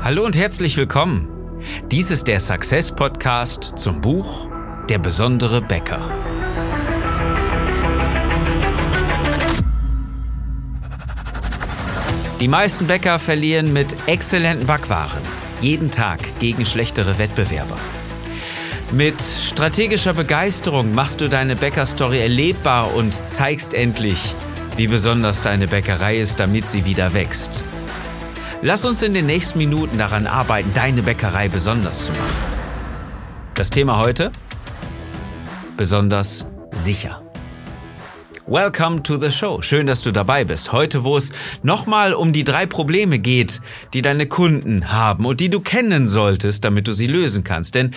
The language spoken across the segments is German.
Hallo und herzlich willkommen. Dies ist der Success Podcast zum Buch Der besondere Bäcker. Die meisten Bäcker verlieren mit exzellenten Backwaren jeden Tag gegen schlechtere Wettbewerber. Mit strategischer Begeisterung machst du deine Bäckerstory erlebbar und zeigst endlich, wie besonders deine Bäckerei ist, damit sie wieder wächst. Lass uns in den nächsten Minuten daran arbeiten, deine Bäckerei besonders zu machen. Das Thema heute? Besonders sicher. Welcome to the show. Schön, dass du dabei bist. Heute, wo es nochmal um die drei Probleme geht, die deine Kunden haben und die du kennen solltest, damit du sie lösen kannst. Denn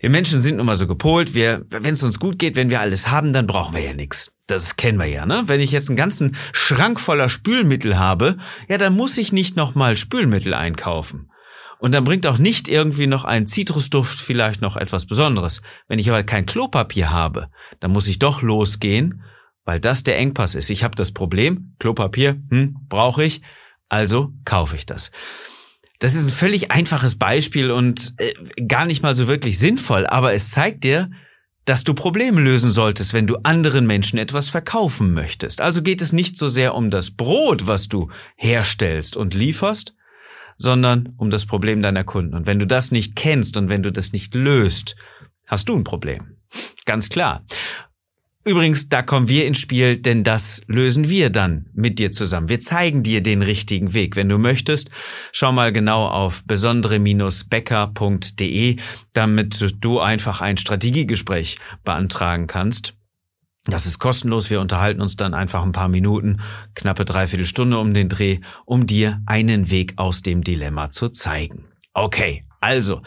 wir Menschen sind nun mal so gepolt, wenn es uns gut geht, wenn wir alles haben, dann brauchen wir ja nichts. Das kennen wir ja, ne? Wenn ich jetzt einen ganzen Schrank voller Spülmittel habe, ja, dann muss ich nicht nochmal Spülmittel einkaufen. Und dann bringt auch nicht irgendwie noch ein Zitrusduft vielleicht noch etwas Besonderes. Wenn ich aber kein Klopapier habe, dann muss ich doch losgehen, weil das der Engpass ist. Ich habe das Problem, Klopapier, hm, brauche ich, also kaufe ich das. Das ist ein völlig einfaches Beispiel und äh, gar nicht mal so wirklich sinnvoll, aber es zeigt dir, dass du Probleme lösen solltest, wenn du anderen Menschen etwas verkaufen möchtest. Also geht es nicht so sehr um das Brot, was du herstellst und lieferst, sondern um das Problem deiner Kunden. Und wenn du das nicht kennst und wenn du das nicht löst, hast du ein Problem. Ganz klar. Übrigens, da kommen wir ins Spiel, denn das lösen wir dann mit dir zusammen. Wir zeigen dir den richtigen Weg. Wenn du möchtest, schau mal genau auf besondere-becker.de, damit du einfach ein Strategiegespräch beantragen kannst. Das ist kostenlos. Wir unterhalten uns dann einfach ein paar Minuten, knappe dreiviertel Stunde um den Dreh, um dir einen Weg aus dem Dilemma zu zeigen. Okay, also,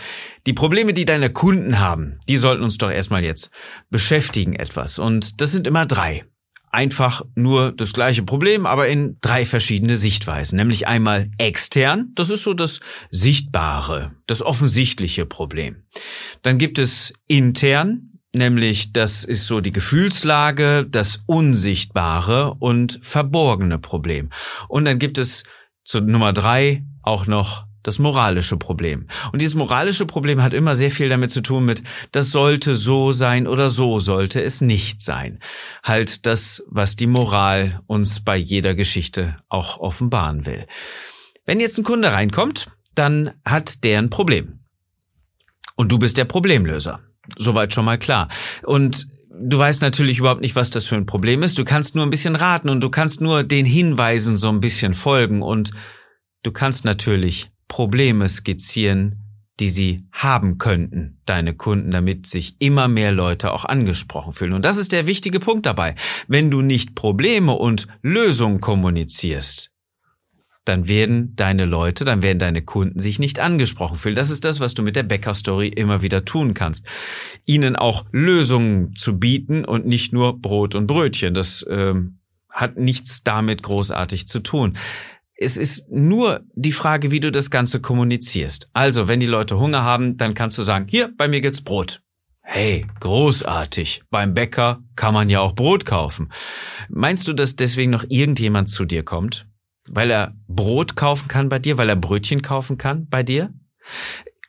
die Probleme, die deine Kunden haben, die sollten uns doch erstmal jetzt beschäftigen etwas. Und das sind immer drei. Einfach nur das gleiche Problem, aber in drei verschiedene Sichtweisen. Nämlich einmal extern, das ist so das sichtbare, das offensichtliche Problem. Dann gibt es intern, nämlich das ist so die Gefühlslage, das unsichtbare und verborgene Problem. Und dann gibt es zu Nummer drei auch noch das moralische Problem. Und dieses moralische Problem hat immer sehr viel damit zu tun mit, das sollte so sein oder so sollte es nicht sein. Halt das, was die Moral uns bei jeder Geschichte auch offenbaren will. Wenn jetzt ein Kunde reinkommt, dann hat der ein Problem. Und du bist der Problemlöser. Soweit schon mal klar. Und du weißt natürlich überhaupt nicht, was das für ein Problem ist. Du kannst nur ein bisschen raten und du kannst nur den Hinweisen so ein bisschen folgen und du kannst natürlich Probleme skizzieren, die sie haben könnten, deine Kunden, damit sich immer mehr Leute auch angesprochen fühlen. Und das ist der wichtige Punkt dabei. Wenn du nicht Probleme und Lösungen kommunizierst, dann werden deine Leute, dann werden deine Kunden sich nicht angesprochen fühlen. Das ist das, was du mit der Bäcker-Story immer wieder tun kannst. Ihnen auch Lösungen zu bieten und nicht nur Brot und Brötchen. Das ähm, hat nichts damit großartig zu tun. Es ist nur die Frage, wie du das Ganze kommunizierst. Also, wenn die Leute Hunger haben, dann kannst du sagen, hier, bei mir gibt's Brot. Hey, großartig. Beim Bäcker kann man ja auch Brot kaufen. Meinst du, dass deswegen noch irgendjemand zu dir kommt? Weil er Brot kaufen kann bei dir, weil er Brötchen kaufen kann bei dir?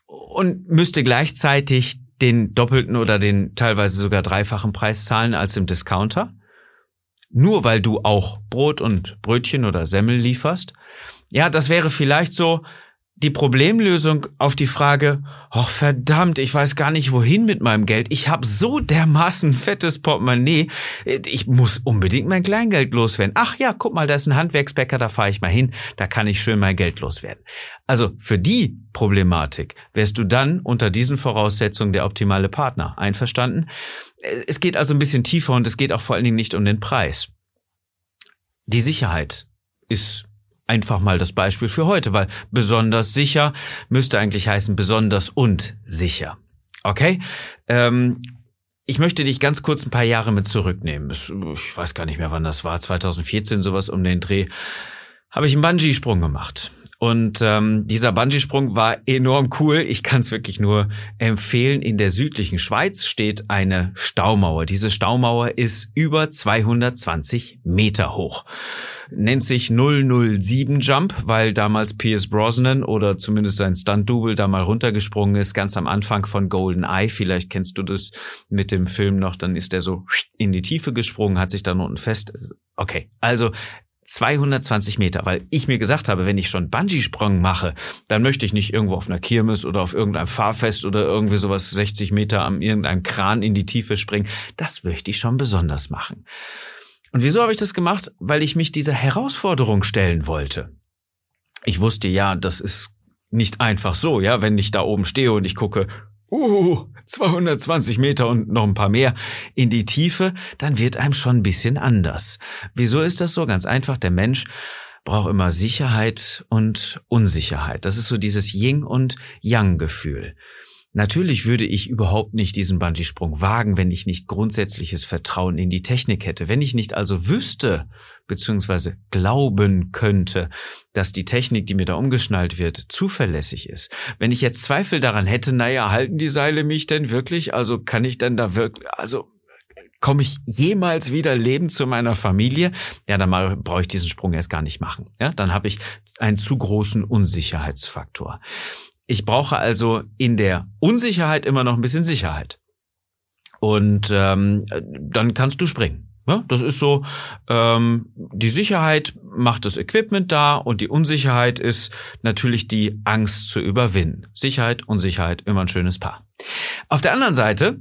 Und müsste gleichzeitig den doppelten oder den teilweise sogar dreifachen Preis zahlen als im Discounter? Nur weil du auch Brot und Brötchen oder Semmel lieferst? Ja, das wäre vielleicht so die Problemlösung auf die Frage, ach verdammt, ich weiß gar nicht wohin mit meinem Geld. Ich habe so dermaßen fettes Portemonnaie, ich muss unbedingt mein Kleingeld loswerden. Ach ja, guck mal, da ist ein Handwerksbäcker, da fahre ich mal hin, da kann ich schön mein Geld loswerden. Also für die Problematik wärst du dann unter diesen Voraussetzungen der optimale Partner. Einverstanden? Es geht also ein bisschen tiefer und es geht auch vor allen Dingen nicht um den Preis. Die Sicherheit ist einfach mal das Beispiel für heute, weil besonders sicher müsste eigentlich heißen besonders und sicher. Okay? Ähm, ich möchte dich ganz kurz ein paar Jahre mit zurücknehmen. Ich weiß gar nicht mehr, wann das war. 2014 sowas um den Dreh. Habe ich einen Bungee-Sprung gemacht. Und ähm, dieser Bungee-Sprung war enorm cool. Ich kann es wirklich nur empfehlen. In der südlichen Schweiz steht eine Staumauer. Diese Staumauer ist über 220 Meter hoch. Nennt sich 007 Jump, weil damals Pierce Brosnan oder zumindest sein Stunt-Double da mal runtergesprungen ist, ganz am Anfang von Golden Eye. Vielleicht kennst du das mit dem Film noch. Dann ist er so in die Tiefe gesprungen, hat sich dann unten fest. Okay, also 220 Meter, weil ich mir gesagt habe, wenn ich schon Bungee-Sprung mache, dann möchte ich nicht irgendwo auf einer Kirmes oder auf irgendeinem Fahrfest oder irgendwie sowas 60 Meter am irgendeinem Kran in die Tiefe springen. Das möchte ich schon besonders machen. Und wieso habe ich das gemacht? Weil ich mich dieser Herausforderung stellen wollte. Ich wusste ja, das ist nicht einfach so, ja, wenn ich da oben stehe und ich gucke, uh, 220 Meter und noch ein paar mehr in die Tiefe, dann wird einem schon ein bisschen anders. Wieso ist das so? Ganz einfach, der Mensch braucht immer Sicherheit und Unsicherheit. Das ist so dieses Yin und Yang Gefühl. Natürlich würde ich überhaupt nicht diesen Bungee-Sprung wagen, wenn ich nicht grundsätzliches Vertrauen in die Technik hätte. Wenn ich nicht also wüsste, beziehungsweise glauben könnte, dass die Technik, die mir da umgeschnallt wird, zuverlässig ist. Wenn ich jetzt Zweifel daran hätte, naja, halten die Seile mich denn wirklich? Also kann ich denn da wirklich, also komme ich jemals wieder lebend zu meiner Familie? Ja, dann brauche ich diesen Sprung erst gar nicht machen. Ja, dann habe ich einen zu großen Unsicherheitsfaktor. Ich brauche also in der Unsicherheit immer noch ein bisschen Sicherheit. Und ähm, dann kannst du springen. Ja, das ist so, ähm, die Sicherheit macht das Equipment da und die Unsicherheit ist natürlich die Angst zu überwinden. Sicherheit, Unsicherheit, immer ein schönes Paar. Auf der anderen Seite,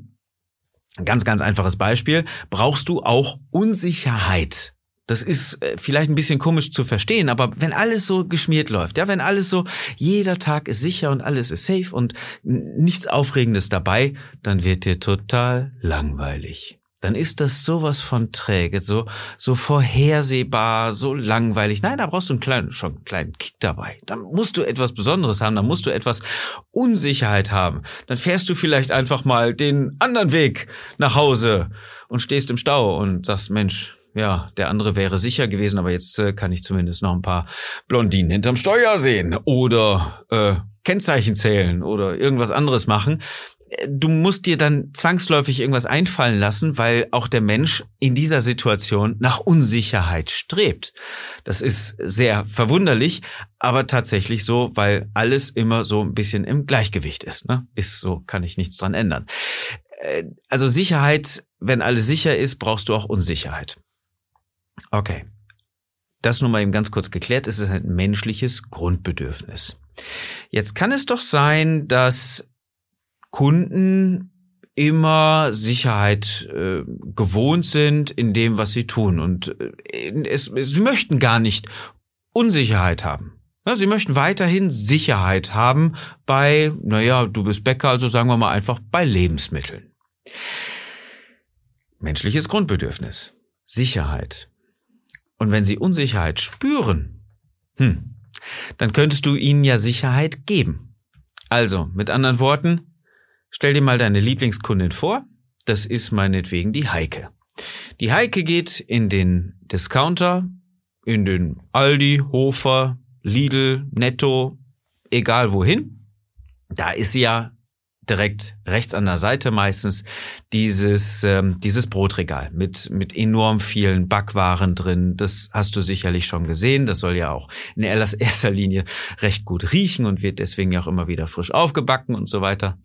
ganz, ganz einfaches Beispiel, brauchst du auch Unsicherheit das ist äh, vielleicht ein bisschen komisch zu verstehen, aber wenn alles so geschmiert läuft, ja, wenn alles so, jeder Tag ist sicher und alles ist safe und nichts Aufregendes dabei, dann wird dir total langweilig. Dann ist das sowas von träge, so, so vorhersehbar, so langweilig. Nein, da brauchst du einen kleinen, schon einen kleinen Kick dabei. Dann musst du etwas Besonderes haben, dann musst du etwas Unsicherheit haben. Dann fährst du vielleicht einfach mal den anderen Weg nach Hause und stehst im Stau und sagst, Mensch, ja, der andere wäre sicher gewesen, aber jetzt äh, kann ich zumindest noch ein paar Blondinen hinterm Steuer sehen oder äh, Kennzeichen zählen oder irgendwas anderes machen. Äh, du musst dir dann zwangsläufig irgendwas einfallen lassen, weil auch der Mensch in dieser Situation nach Unsicherheit strebt. Das ist sehr verwunderlich, aber tatsächlich so, weil alles immer so ein bisschen im Gleichgewicht ist. Ne? Ist so, kann ich nichts dran ändern. Äh, also Sicherheit, wenn alles sicher ist, brauchst du auch Unsicherheit. Okay. Das nur mal eben ganz kurz geklärt. Es ist ein menschliches Grundbedürfnis. Jetzt kann es doch sein, dass Kunden immer Sicherheit äh, gewohnt sind in dem, was sie tun. Und äh, es, sie möchten gar nicht Unsicherheit haben. Ja, sie möchten weiterhin Sicherheit haben bei, naja, du bist Bäcker, also sagen wir mal einfach bei Lebensmitteln. Menschliches Grundbedürfnis. Sicherheit. Und wenn sie Unsicherheit spüren, hm, dann könntest du ihnen ja Sicherheit geben. Also, mit anderen Worten, stell dir mal deine Lieblingskundin vor. Das ist meinetwegen die Heike. Die Heike geht in den Discounter, in den Aldi, Hofer, Lidl, Netto, egal wohin. Da ist sie ja direkt rechts an der Seite meistens dieses ähm, dieses Brotregal mit mit enorm vielen Backwaren drin. Das hast du sicherlich schon gesehen. Das soll ja auch in erster Linie recht gut riechen und wird deswegen ja auch immer wieder frisch aufgebacken und so weiter.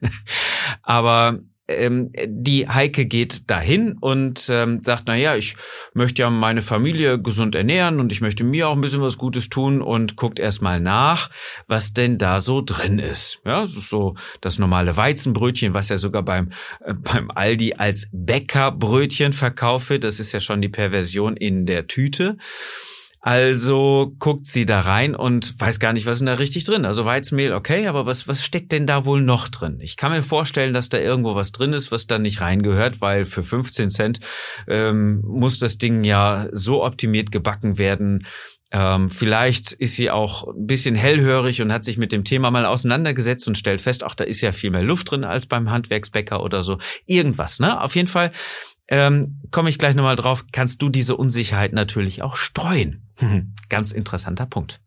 Aber ähm, die Heike geht dahin und ähm, sagt, na ja, ich möchte ja meine Familie gesund ernähren und ich möchte mir auch ein bisschen was Gutes tun und guckt erstmal nach, was denn da so drin ist. Ja, so das normale Weizenbrötchen, was ja sogar beim äh, beim Aldi als Bäckerbrötchen verkauft wird. Das ist ja schon die Perversion in der Tüte. Also guckt sie da rein und weiß gar nicht, was ist da richtig drin. Also Weizenmehl, okay, aber was, was steckt denn da wohl noch drin? Ich kann mir vorstellen, dass da irgendwo was drin ist, was da nicht reingehört, weil für 15 Cent ähm, muss das Ding ja so optimiert gebacken werden, ähm, vielleicht ist sie auch ein bisschen hellhörig und hat sich mit dem Thema mal auseinandergesetzt und stellt fest, ach, da ist ja viel mehr Luft drin als beim Handwerksbäcker oder so. Irgendwas, ne? Auf jeden Fall ähm, komme ich gleich nochmal drauf, kannst du diese Unsicherheit natürlich auch streuen. Ganz interessanter Punkt.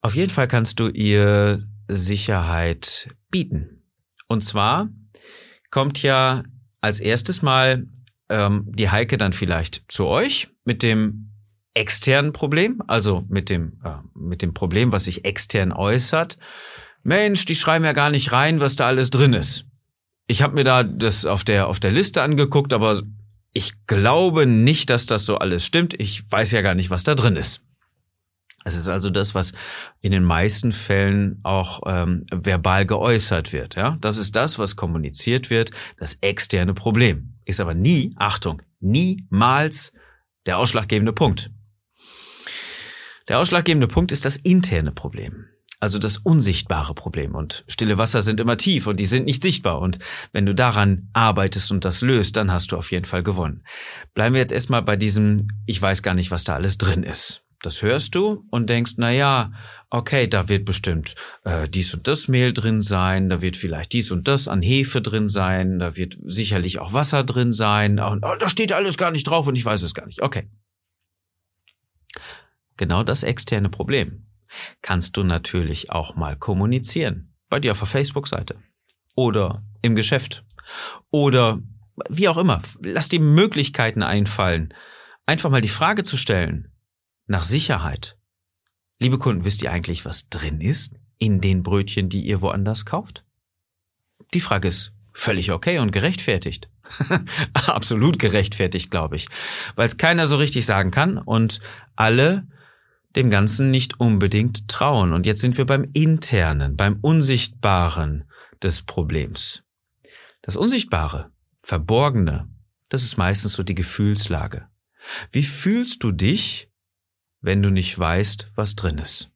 Auf jeden Fall kannst du ihr Sicherheit bieten. Und zwar kommt ja als erstes Mal ähm, die Heike dann vielleicht zu euch mit dem externen Problem, also mit dem, äh, mit dem Problem, was sich extern äußert. Mensch, die schreiben ja gar nicht rein, was da alles drin ist. Ich habe mir da das auf der, auf der Liste angeguckt, aber ich glaube nicht, dass das so alles stimmt. Ich weiß ja gar nicht, was da drin ist. Es ist also das, was in den meisten Fällen auch ähm, verbal geäußert wird. Ja, das ist das, was kommuniziert wird, das externe Problem. Ist aber nie, Achtung, niemals der ausschlaggebende Punkt. Der ausschlaggebende Punkt ist das interne Problem. Also das unsichtbare Problem. Und stille Wasser sind immer tief und die sind nicht sichtbar. Und wenn du daran arbeitest und das löst, dann hast du auf jeden Fall gewonnen. Bleiben wir jetzt erstmal bei diesem, ich weiß gar nicht, was da alles drin ist. Das hörst du und denkst, na ja, okay, da wird bestimmt äh, dies und das Mehl drin sein, da wird vielleicht dies und das an Hefe drin sein, da wird sicherlich auch Wasser drin sein. Und, oh, da steht alles gar nicht drauf und ich weiß es gar nicht. Okay. Genau das externe Problem kannst du natürlich auch mal kommunizieren. Bei dir auf der Facebook-Seite oder im Geschäft oder wie auch immer. Lass dir Möglichkeiten einfallen, einfach mal die Frage zu stellen nach Sicherheit. Liebe Kunden, wisst ihr eigentlich, was drin ist in den Brötchen, die ihr woanders kauft? Die Frage ist völlig okay und gerechtfertigt. Absolut gerechtfertigt, glaube ich, weil es keiner so richtig sagen kann und alle dem Ganzen nicht unbedingt trauen. Und jetzt sind wir beim Internen, beim Unsichtbaren des Problems. Das Unsichtbare, Verborgene, das ist meistens so die Gefühlslage. Wie fühlst du dich, wenn du nicht weißt, was drin ist?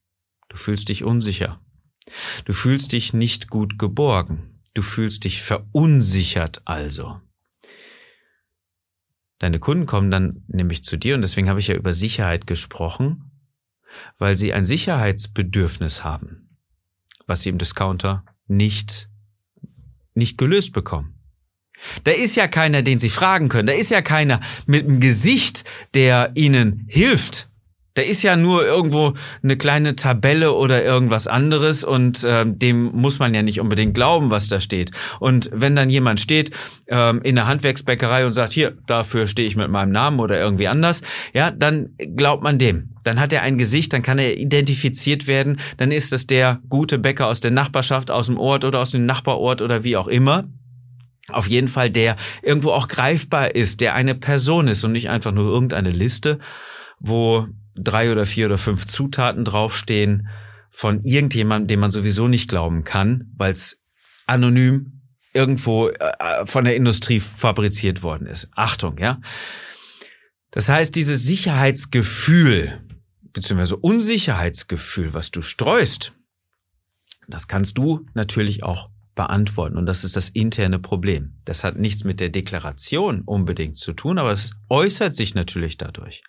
Du fühlst dich unsicher. Du fühlst dich nicht gut geborgen. Du fühlst dich verunsichert also. Deine Kunden kommen dann nämlich zu dir und deswegen habe ich ja über Sicherheit gesprochen, weil sie ein Sicherheitsbedürfnis haben, was sie im Discounter nicht, nicht gelöst bekommen. Da ist ja keiner, den sie fragen können. Da ist ja keiner mit einem Gesicht, der ihnen hilft. Da ist ja nur irgendwo eine kleine Tabelle oder irgendwas anderes und äh, dem muss man ja nicht unbedingt glauben, was da steht. Und wenn dann jemand steht ähm, in der Handwerksbäckerei und sagt, hier, dafür stehe ich mit meinem Namen oder irgendwie anders, ja, dann glaubt man dem. Dann hat er ein Gesicht, dann kann er identifiziert werden, dann ist es der gute Bäcker aus der Nachbarschaft, aus dem Ort oder aus dem Nachbarort oder wie auch immer auf jeden Fall der irgendwo auch greifbar ist, der eine Person ist und nicht einfach nur irgendeine Liste, wo drei oder vier oder fünf Zutaten draufstehen von irgendjemandem, dem man sowieso nicht glauben kann, weil es anonym irgendwo äh, von der Industrie fabriziert worden ist. Achtung, ja. Das heißt, dieses Sicherheitsgefühl, beziehungsweise Unsicherheitsgefühl, was du streust, das kannst du natürlich auch beantworten. Und das ist das interne Problem. Das hat nichts mit der Deklaration unbedingt zu tun, aber es äußert sich natürlich dadurch.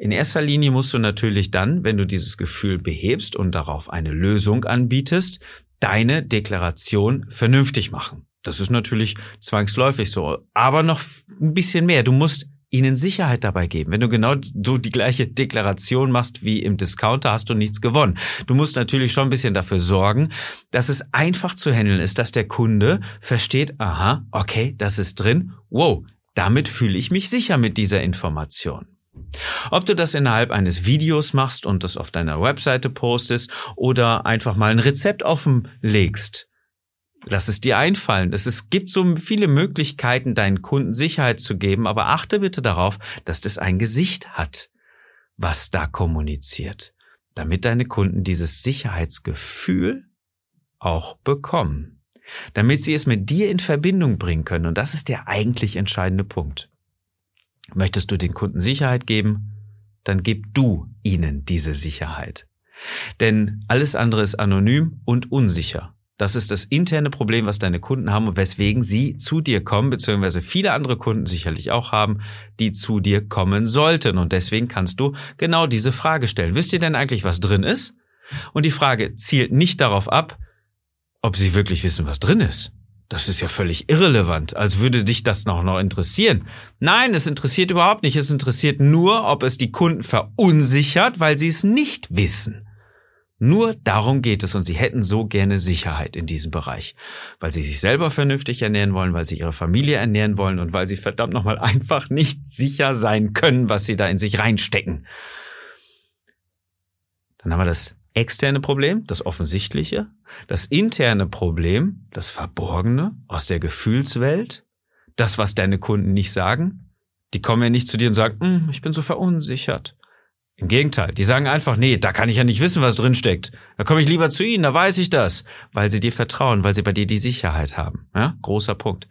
In erster Linie musst du natürlich dann, wenn du dieses Gefühl behebst und darauf eine Lösung anbietest, deine Deklaration vernünftig machen. Das ist natürlich zwangsläufig so. Aber noch ein bisschen mehr. Du musst ihnen Sicherheit dabei geben. Wenn du genau so die gleiche Deklaration machst wie im Discounter, hast du nichts gewonnen. Du musst natürlich schon ein bisschen dafür sorgen, dass es einfach zu handeln ist, dass der Kunde versteht, aha, okay, das ist drin, wow, damit fühle ich mich sicher mit dieser Information. Ob du das innerhalb eines Videos machst und das auf deiner Webseite postest oder einfach mal ein Rezept offenlegst, Lass es dir einfallen. Es gibt so viele Möglichkeiten, deinen Kunden Sicherheit zu geben, aber achte bitte darauf, dass das ein Gesicht hat, was da kommuniziert, damit deine Kunden dieses Sicherheitsgefühl auch bekommen, damit sie es mit dir in Verbindung bringen können. Und das ist der eigentlich entscheidende Punkt. Möchtest du den Kunden Sicherheit geben, dann gib du ihnen diese Sicherheit. Denn alles andere ist anonym und unsicher. Das ist das interne Problem, was deine Kunden haben und weswegen sie zu dir kommen, beziehungsweise viele andere Kunden sicherlich auch haben, die zu dir kommen sollten. Und deswegen kannst du genau diese Frage stellen. Wisst ihr denn eigentlich, was drin ist? Und die Frage zielt nicht darauf ab, ob sie wirklich wissen, was drin ist. Das ist ja völlig irrelevant, als würde dich das noch noch interessieren. Nein, es interessiert überhaupt nicht. Es interessiert nur, ob es die Kunden verunsichert, weil sie es nicht wissen. Nur darum geht es und sie hätten so gerne Sicherheit in diesem Bereich, weil sie sich selber vernünftig ernähren wollen, weil sie ihre Familie ernähren wollen und weil sie verdammt nochmal einfach nicht sicher sein können, was sie da in sich reinstecken. Dann haben wir das externe Problem, das offensichtliche, das interne Problem, das verborgene aus der Gefühlswelt, das, was deine Kunden nicht sagen. Die kommen ja nicht zu dir und sagen, hm, ich bin so verunsichert. Im Gegenteil, die sagen einfach, nee, da kann ich ja nicht wissen, was drin steckt. Da komme ich lieber zu Ihnen, da weiß ich das, weil sie dir vertrauen, weil sie bei dir die Sicherheit haben. Ja, großer Punkt.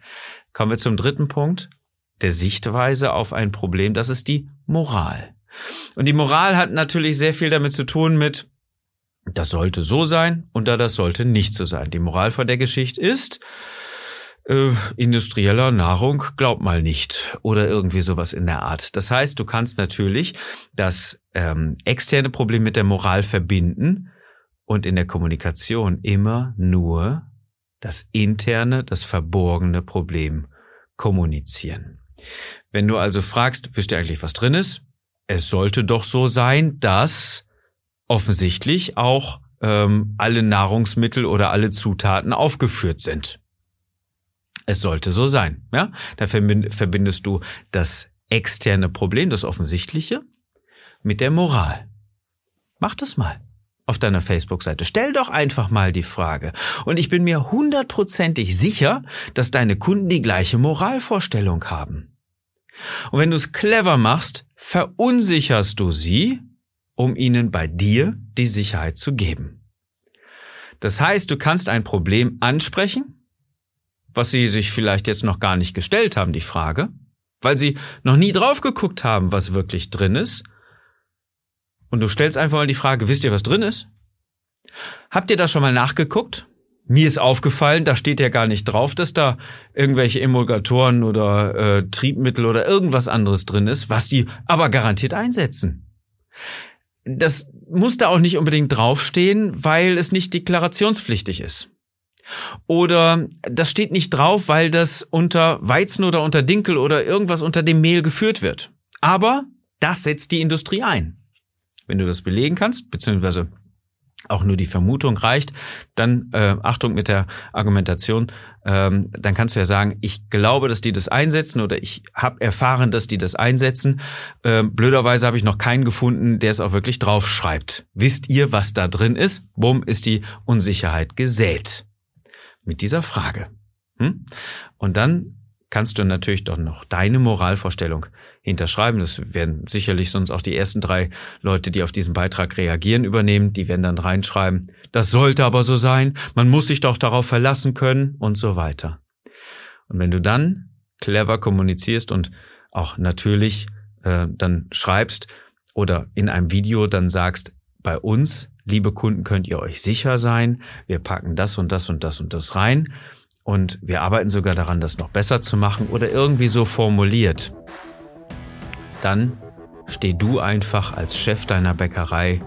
Kommen wir zum dritten Punkt, der Sichtweise auf ein Problem, das ist die Moral. Und die Moral hat natürlich sehr viel damit zu tun mit, das sollte so sein und da das sollte nicht so sein. Die Moral von der Geschichte ist, äh, industrieller Nahrung glaub mal nicht oder irgendwie sowas in der Art. Das heißt, du kannst natürlich das ähm, externe Problem mit der Moral verbinden und in der Kommunikation immer nur das interne, das verborgene Problem kommunizieren. Wenn du also fragst, wisst ihr eigentlich, was drin ist? Es sollte doch so sein, dass offensichtlich auch ähm, alle Nahrungsmittel oder alle Zutaten aufgeführt sind. Es sollte so sein. Ja? Da verbindest du das externe Problem, das Offensichtliche, mit der Moral. Mach das mal auf deiner Facebook-Seite. Stell doch einfach mal die Frage. Und ich bin mir hundertprozentig sicher, dass deine Kunden die gleiche Moralvorstellung haben. Und wenn du es clever machst, verunsicherst du sie, um ihnen bei dir die Sicherheit zu geben. Das heißt, du kannst ein Problem ansprechen, was sie sich vielleicht jetzt noch gar nicht gestellt haben, die Frage, weil sie noch nie drauf geguckt haben, was wirklich drin ist. Und du stellst einfach mal die Frage, wisst ihr, was drin ist? Habt ihr da schon mal nachgeguckt? Mir ist aufgefallen, da steht ja gar nicht drauf, dass da irgendwelche Emulgatoren oder äh, Triebmittel oder irgendwas anderes drin ist, was die aber garantiert einsetzen. Das muss da auch nicht unbedingt draufstehen, weil es nicht deklarationspflichtig ist. Oder das steht nicht drauf, weil das unter Weizen oder unter Dinkel oder irgendwas unter dem Mehl geführt wird. Aber das setzt die Industrie ein. Wenn du das belegen kannst, beziehungsweise auch nur die Vermutung reicht, dann äh, Achtung mit der Argumentation, ähm, dann kannst du ja sagen, ich glaube, dass die das einsetzen oder ich habe erfahren, dass die das einsetzen. Ähm, blöderweise habe ich noch keinen gefunden, der es auch wirklich draufschreibt. Wisst ihr, was da drin ist? Bumm, ist die Unsicherheit gesät mit dieser Frage. Hm? Und dann kannst du natürlich doch noch deine Moralvorstellung hinterschreiben. Das werden sicherlich sonst auch die ersten drei Leute, die auf diesen Beitrag reagieren, übernehmen. Die werden dann reinschreiben, das sollte aber so sein, man muss sich doch darauf verlassen können und so weiter. Und wenn du dann clever kommunizierst und auch natürlich äh, dann schreibst oder in einem Video dann sagst, bei uns liebe Kunden, könnt ihr euch sicher sein, wir packen das und das und das und das rein und wir arbeiten sogar daran, das noch besser zu machen oder irgendwie so formuliert. Dann steh du einfach als Chef deiner Bäckerei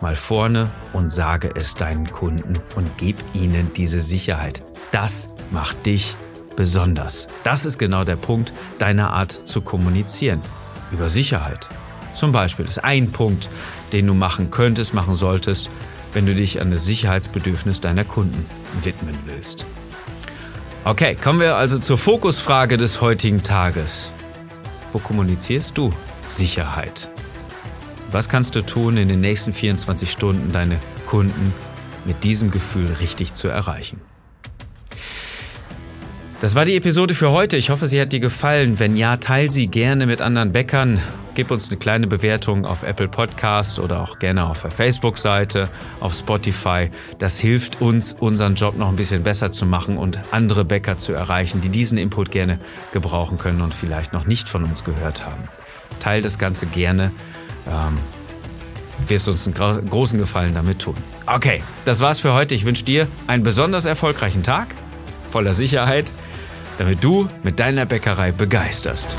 mal vorne und sage es deinen Kunden und gib ihnen diese Sicherheit. Das macht dich besonders. Das ist genau der Punkt deiner Art zu kommunizieren. Über Sicherheit. Zum Beispiel ist ein Punkt, den du machen könntest, machen solltest, wenn du dich an das Sicherheitsbedürfnis deiner Kunden widmen willst. Okay, kommen wir also zur Fokusfrage des heutigen Tages. Wo kommunizierst du Sicherheit? Was kannst du tun, in den nächsten 24 Stunden deine Kunden mit diesem Gefühl richtig zu erreichen? Das war die Episode für heute. Ich hoffe, sie hat dir gefallen. Wenn ja, teil sie gerne mit anderen Bäckern. Gib uns eine kleine Bewertung auf Apple Podcast oder auch gerne auf der Facebook-Seite, auf Spotify. Das hilft uns, unseren Job noch ein bisschen besser zu machen und andere Bäcker zu erreichen, die diesen Input gerne gebrauchen können und vielleicht noch nicht von uns gehört haben. Teil das Ganze gerne. Ähm, wirst uns einen großen Gefallen damit tun. Okay, das war's für heute. Ich wünsche dir einen besonders erfolgreichen Tag voller Sicherheit damit du mit deiner Bäckerei begeisterst.